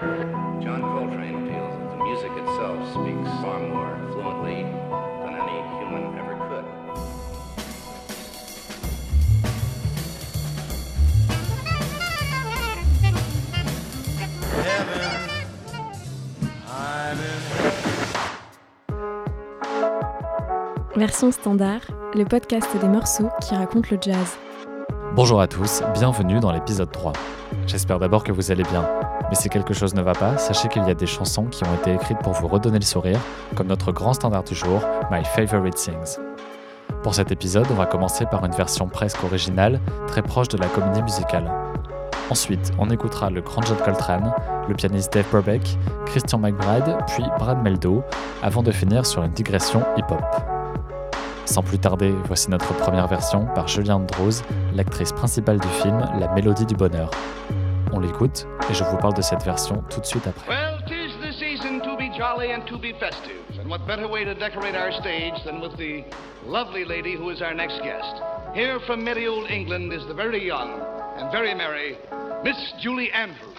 John Coltrane feels that the music itself speaks far more fluently than any human ever could. Version standard, le podcast des morceaux qui racontent le jazz. Bonjour à tous, bienvenue dans l'épisode 3. J'espère d'abord que vous allez bien. Mais si quelque chose ne va pas, sachez qu'il y a des chansons qui ont été écrites pour vous redonner le sourire, comme notre grand standard du jour, My Favorite Things. Pour cet épisode, on va commencer par une version presque originale, très proche de la comédie musicale. Ensuite, on écoutera le grand John Coltrane, le pianiste Dave Brubeck, Christian McBride, puis Brad Meldo, avant de finir sur une digression hip-hop. Sans plus tarder, voici notre première version par Julianne Andrews, l'actrice principale du film La Mélodie du Bonheur. L'écoute et je vous parle de cette version tout de suite après. Well, tis the season to be jolly and to be festive. And what better way to decorate our stage than with the lovely lady who is our next guest? Here from merry old England is the very young and very merry Miss Julie Andrews.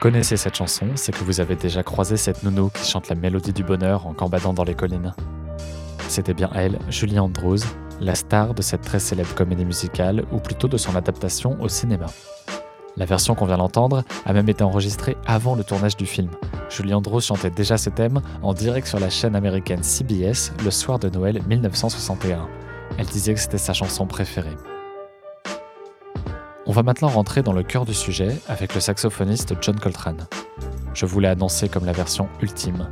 Connaissez cette chanson, c'est que vous avez déjà croisé cette nounou qui chante la mélodie du bonheur en gambadant dans les collines. C'était bien elle, Julie Andrews, la star de cette très célèbre comédie musicale, ou plutôt de son adaptation au cinéma. La version qu'on vient d'entendre a même été enregistrée avant le tournage du film. Julie Andrews chantait déjà ce thème en direct sur la chaîne américaine CBS le soir de Noël 1961. Elle disait que c'était sa chanson préférée. On va maintenant rentrer dans le cœur du sujet avec le saxophoniste John Coltrane. Je vous l'ai annoncé comme la version ultime.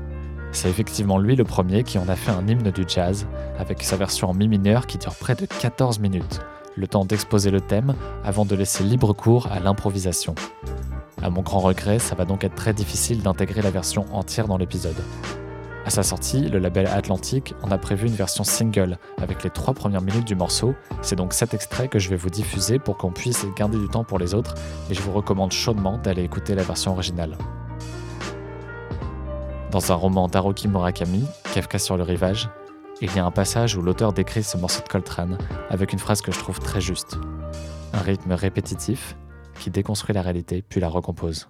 C'est effectivement lui le premier qui en a fait un hymne du jazz, avec sa version en mi mineur qui dure près de 14 minutes, le temps d'exposer le thème avant de laisser libre cours à l'improvisation. À mon grand regret, ça va donc être très difficile d'intégrer la version entière dans l'épisode. À sa sortie, le label Atlantic en a prévu une version single avec les trois premières minutes du morceau. C'est donc cet extrait que je vais vous diffuser pour qu'on puisse garder du temps pour les autres, et je vous recommande chaudement d'aller écouter la version originale. Dans un roman d'Haruki Murakami, Kafka sur le rivage, il y a un passage où l'auteur décrit ce morceau de Coltrane avec une phrase que je trouve très juste. Un rythme répétitif qui déconstruit la réalité puis la recompose.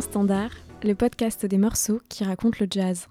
Standard, le podcast des morceaux qui racontent le jazz.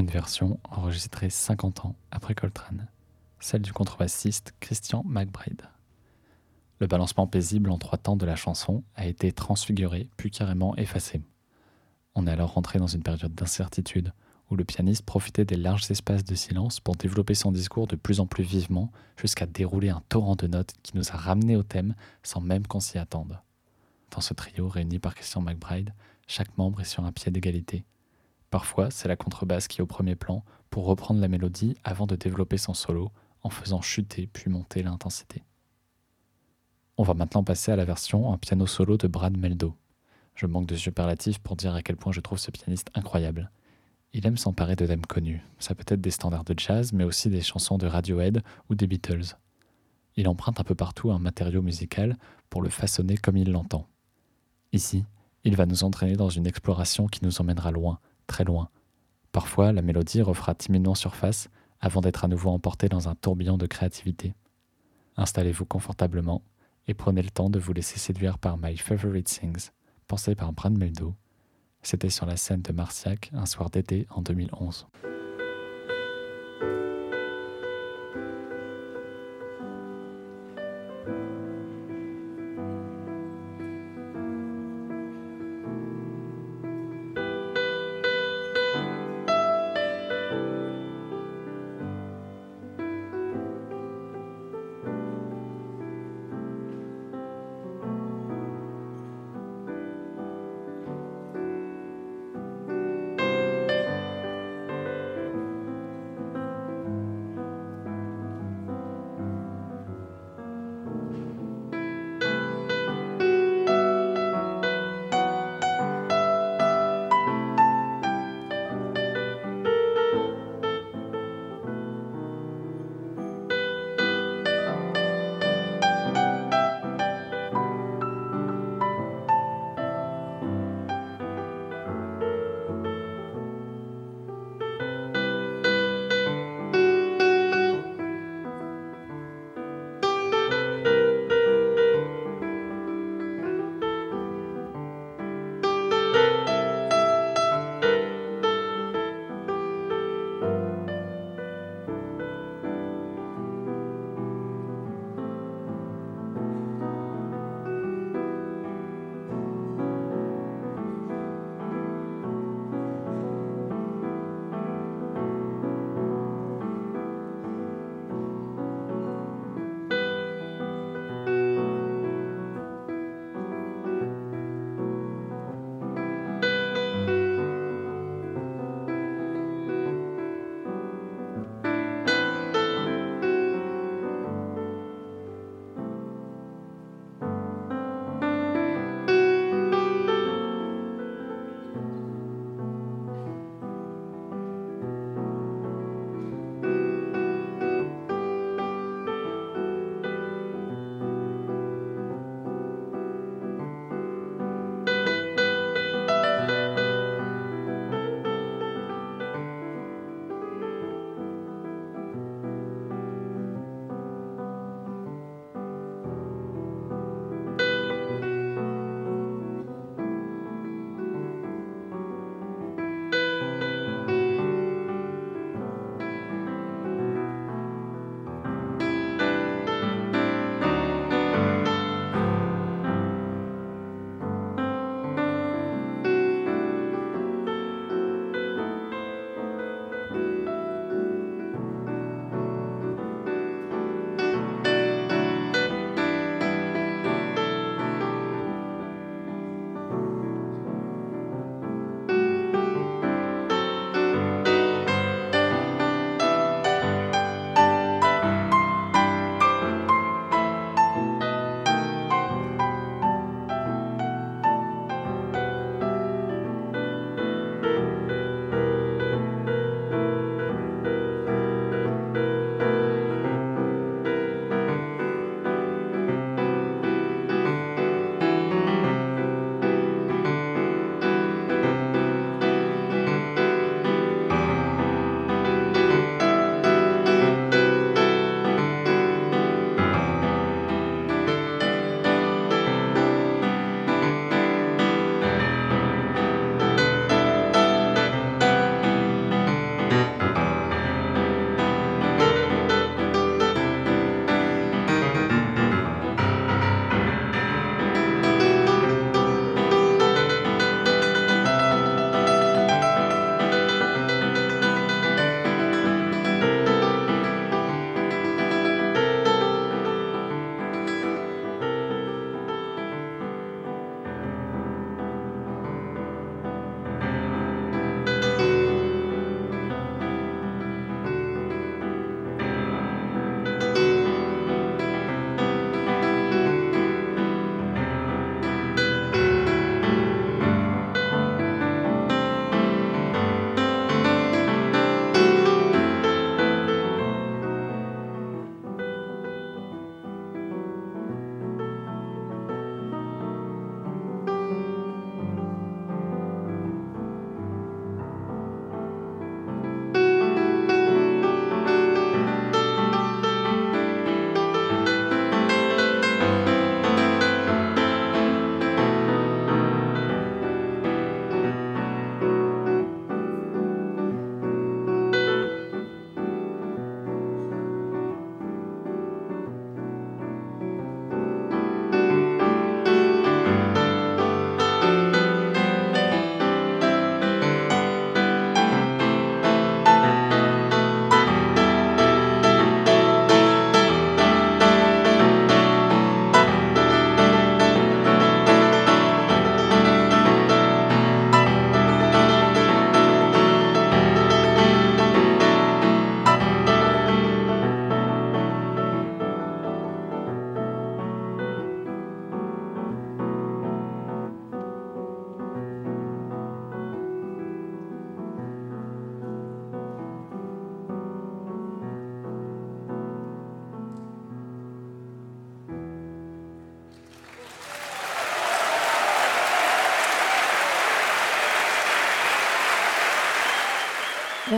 Une version enregistrée 50 ans après Coltrane, celle du contrebassiste Christian McBride. Le balancement paisible en trois temps de la chanson a été transfiguré puis carrément effacé. On est alors rentré dans une période d'incertitude où le pianiste profitait des larges espaces de silence pour développer son discours de plus en plus vivement jusqu'à dérouler un torrent de notes qui nous a ramenés au thème sans même qu'on s'y attende. Dans ce trio réuni par Christian McBride, chaque membre est sur un pied d'égalité. Parfois, c'est la contrebasse qui est au premier plan pour reprendre la mélodie avant de développer son solo en faisant chuter puis monter l'intensité. On va maintenant passer à la version en piano solo de Brad Meldo. Je manque de superlatifs pour dire à quel point je trouve ce pianiste incroyable. Il aime s'emparer de thèmes connus. Ça peut être des standards de jazz, mais aussi des chansons de Radiohead ou des Beatles. Il emprunte un peu partout un matériau musical pour le façonner comme il l'entend. Ici, il va nous entraîner dans une exploration qui nous emmènera loin, très loin. Parfois, la mélodie refera timidement surface avant d'être à nouveau emportée dans un tourbillon de créativité. Installez-vous confortablement et prenez le temps de vous laisser séduire par My Favorite Things, pensé par Brad Meldo c'était sur la scène de Marciac un soir d'été en 2011.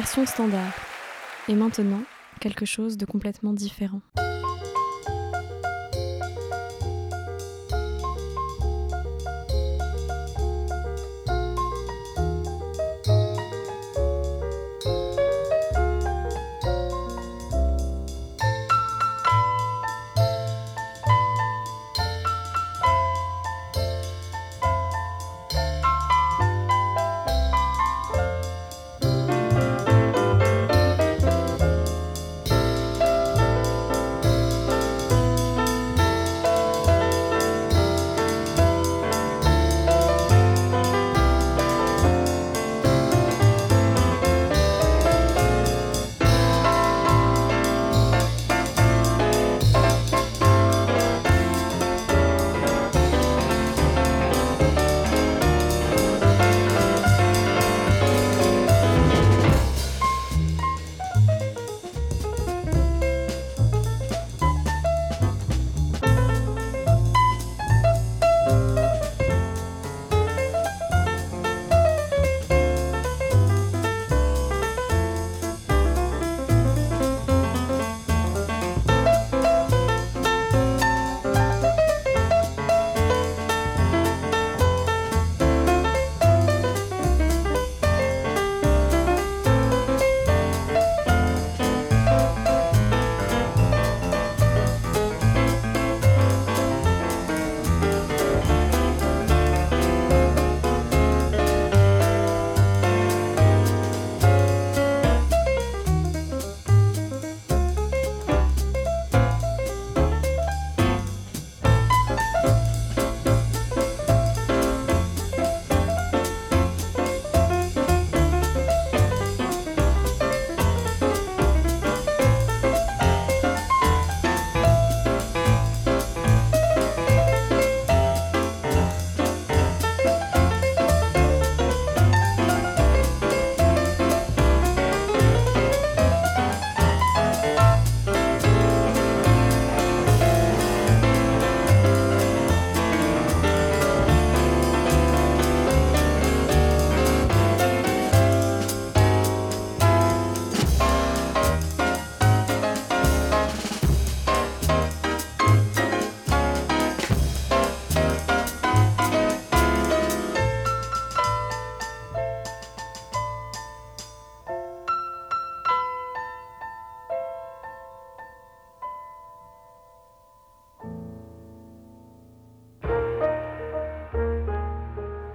Version standard. Et maintenant, quelque chose de complètement différent.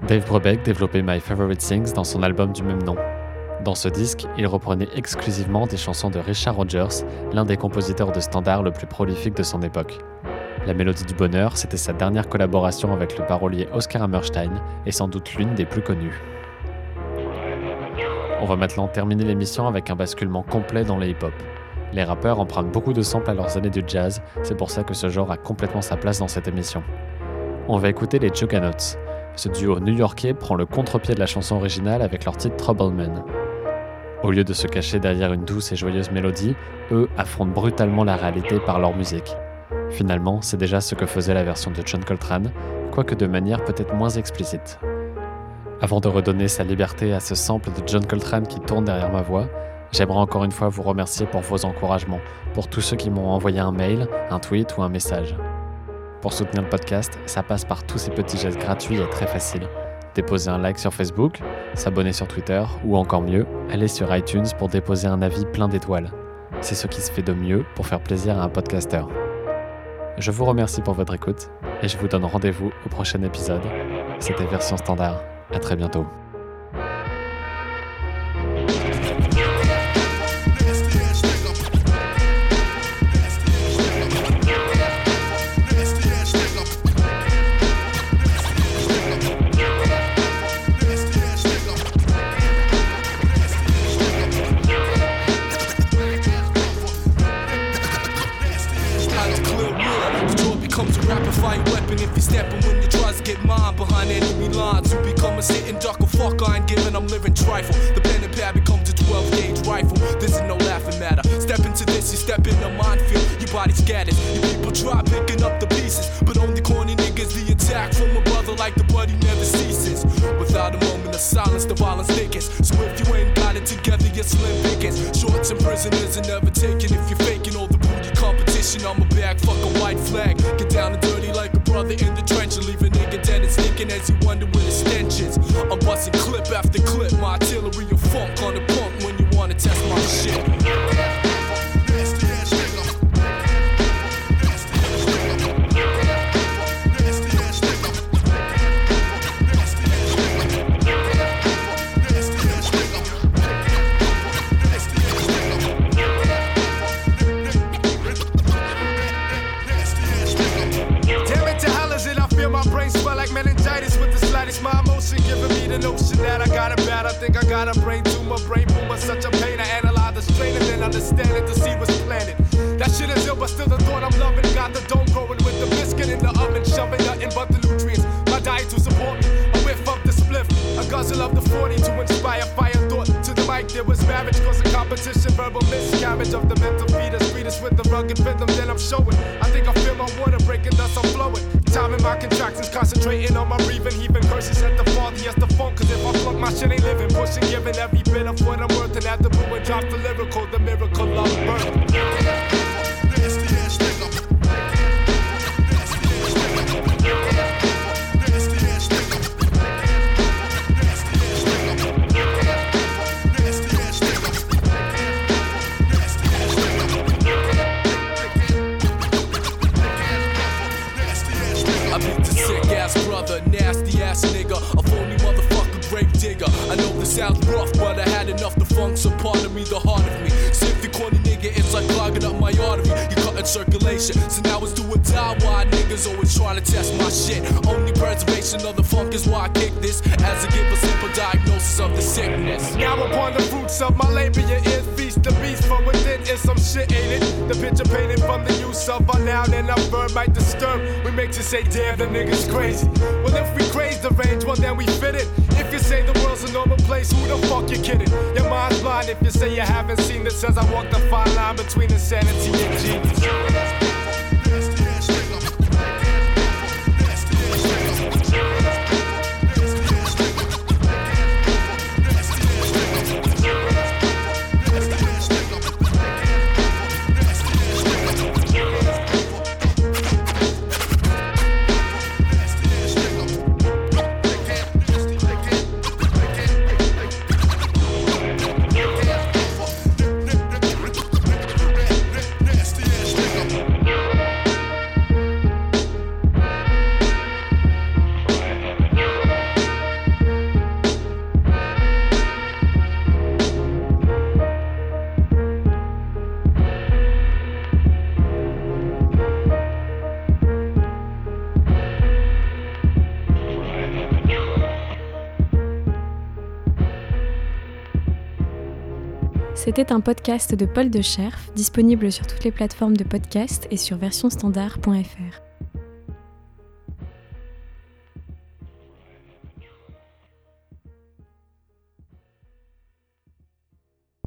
Dave Brubeck développait My Favorite Things dans son album du même nom. Dans ce disque, il reprenait exclusivement des chansons de Richard Rogers, l'un des compositeurs de standards le plus prolifique de son époque. La Mélodie du Bonheur, c'était sa dernière collaboration avec le parolier Oscar Hammerstein et sans doute l'une des plus connues. On va maintenant terminer l'émission avec un basculement complet dans le hip-hop. Les rappeurs empruntent beaucoup de samples à leurs années du jazz, c'est pour ça que ce genre a complètement sa place dans cette émission. On va écouter les Juggernauts, ce duo new-yorkais prend le contre-pied de la chanson originale avec leur titre Trouble Man. Au lieu de se cacher derrière une douce et joyeuse mélodie, eux affrontent brutalement la réalité par leur musique. Finalement, c'est déjà ce que faisait la version de John Coltrane, quoique de manière peut-être moins explicite. Avant de redonner sa liberté à ce sample de John Coltrane qui tourne derrière ma voix, j'aimerais encore une fois vous remercier pour vos encouragements, pour tous ceux qui m'ont envoyé un mail, un tweet ou un message. Pour soutenir le podcast, ça passe par tous ces petits gestes gratuits et très faciles. Déposer un like sur Facebook, s'abonner sur Twitter ou encore mieux, aller sur iTunes pour déposer un avis plein d'étoiles. C'est ce qui se fait de mieux pour faire plaisir à un podcasteur. Je vous remercie pour votre écoute et je vous donne rendez-vous au prochain épisode. C'était Version Standard. À très bientôt. Rifle. The pen and pad becomes a 12 gauge rifle. This is no laughing matter. Step into this, you step in the minefield. Your body scatters. Your people try picking up the pieces. But only corny niggas, the attack from a brother like the buddy never ceases. Without a moment of silence, the violence thickens. So if you ain't got it together, you're slim pickings. Shorts and prisoners are never taken if you're faking all the booty competition. I'm a back, fuck a white flag. Get down and There was marriage, cause a competition, verbal miscarriage of the mental fetus. Fetus with the rugged rhythm, then I'm showing. I think I feel my water breaking, thus I'm flowing. Timing my contractions, concentrating on my breathing, heaving curses at the father, yes, the phone. Cause if I flunk, my shit ain't living. Pushing, giving every bit of what I'm worth. And boom and drop the lyrical, so now it's do or die. Why niggas always trying to test my shit? Only preservation of the funk is why I kick this, as to give a simple diagnosis of the sickness. Now upon the fruits of my labor, your ears feast the beast from within is some shit, ain't it? The picture painted from the use of a noun and a verb might disturb. We make you say, damn, the nigga's crazy. Well, if we craze the range, well, then we fit it. If you say the world's a normal place, who the fuck you kidding? Your mind's blind if you say you haven't seen this as I walk the fine line between insanity and genius. C'était un podcast de Paul de Scherf, disponible sur toutes les plateformes de podcast et sur versionstandard.fr.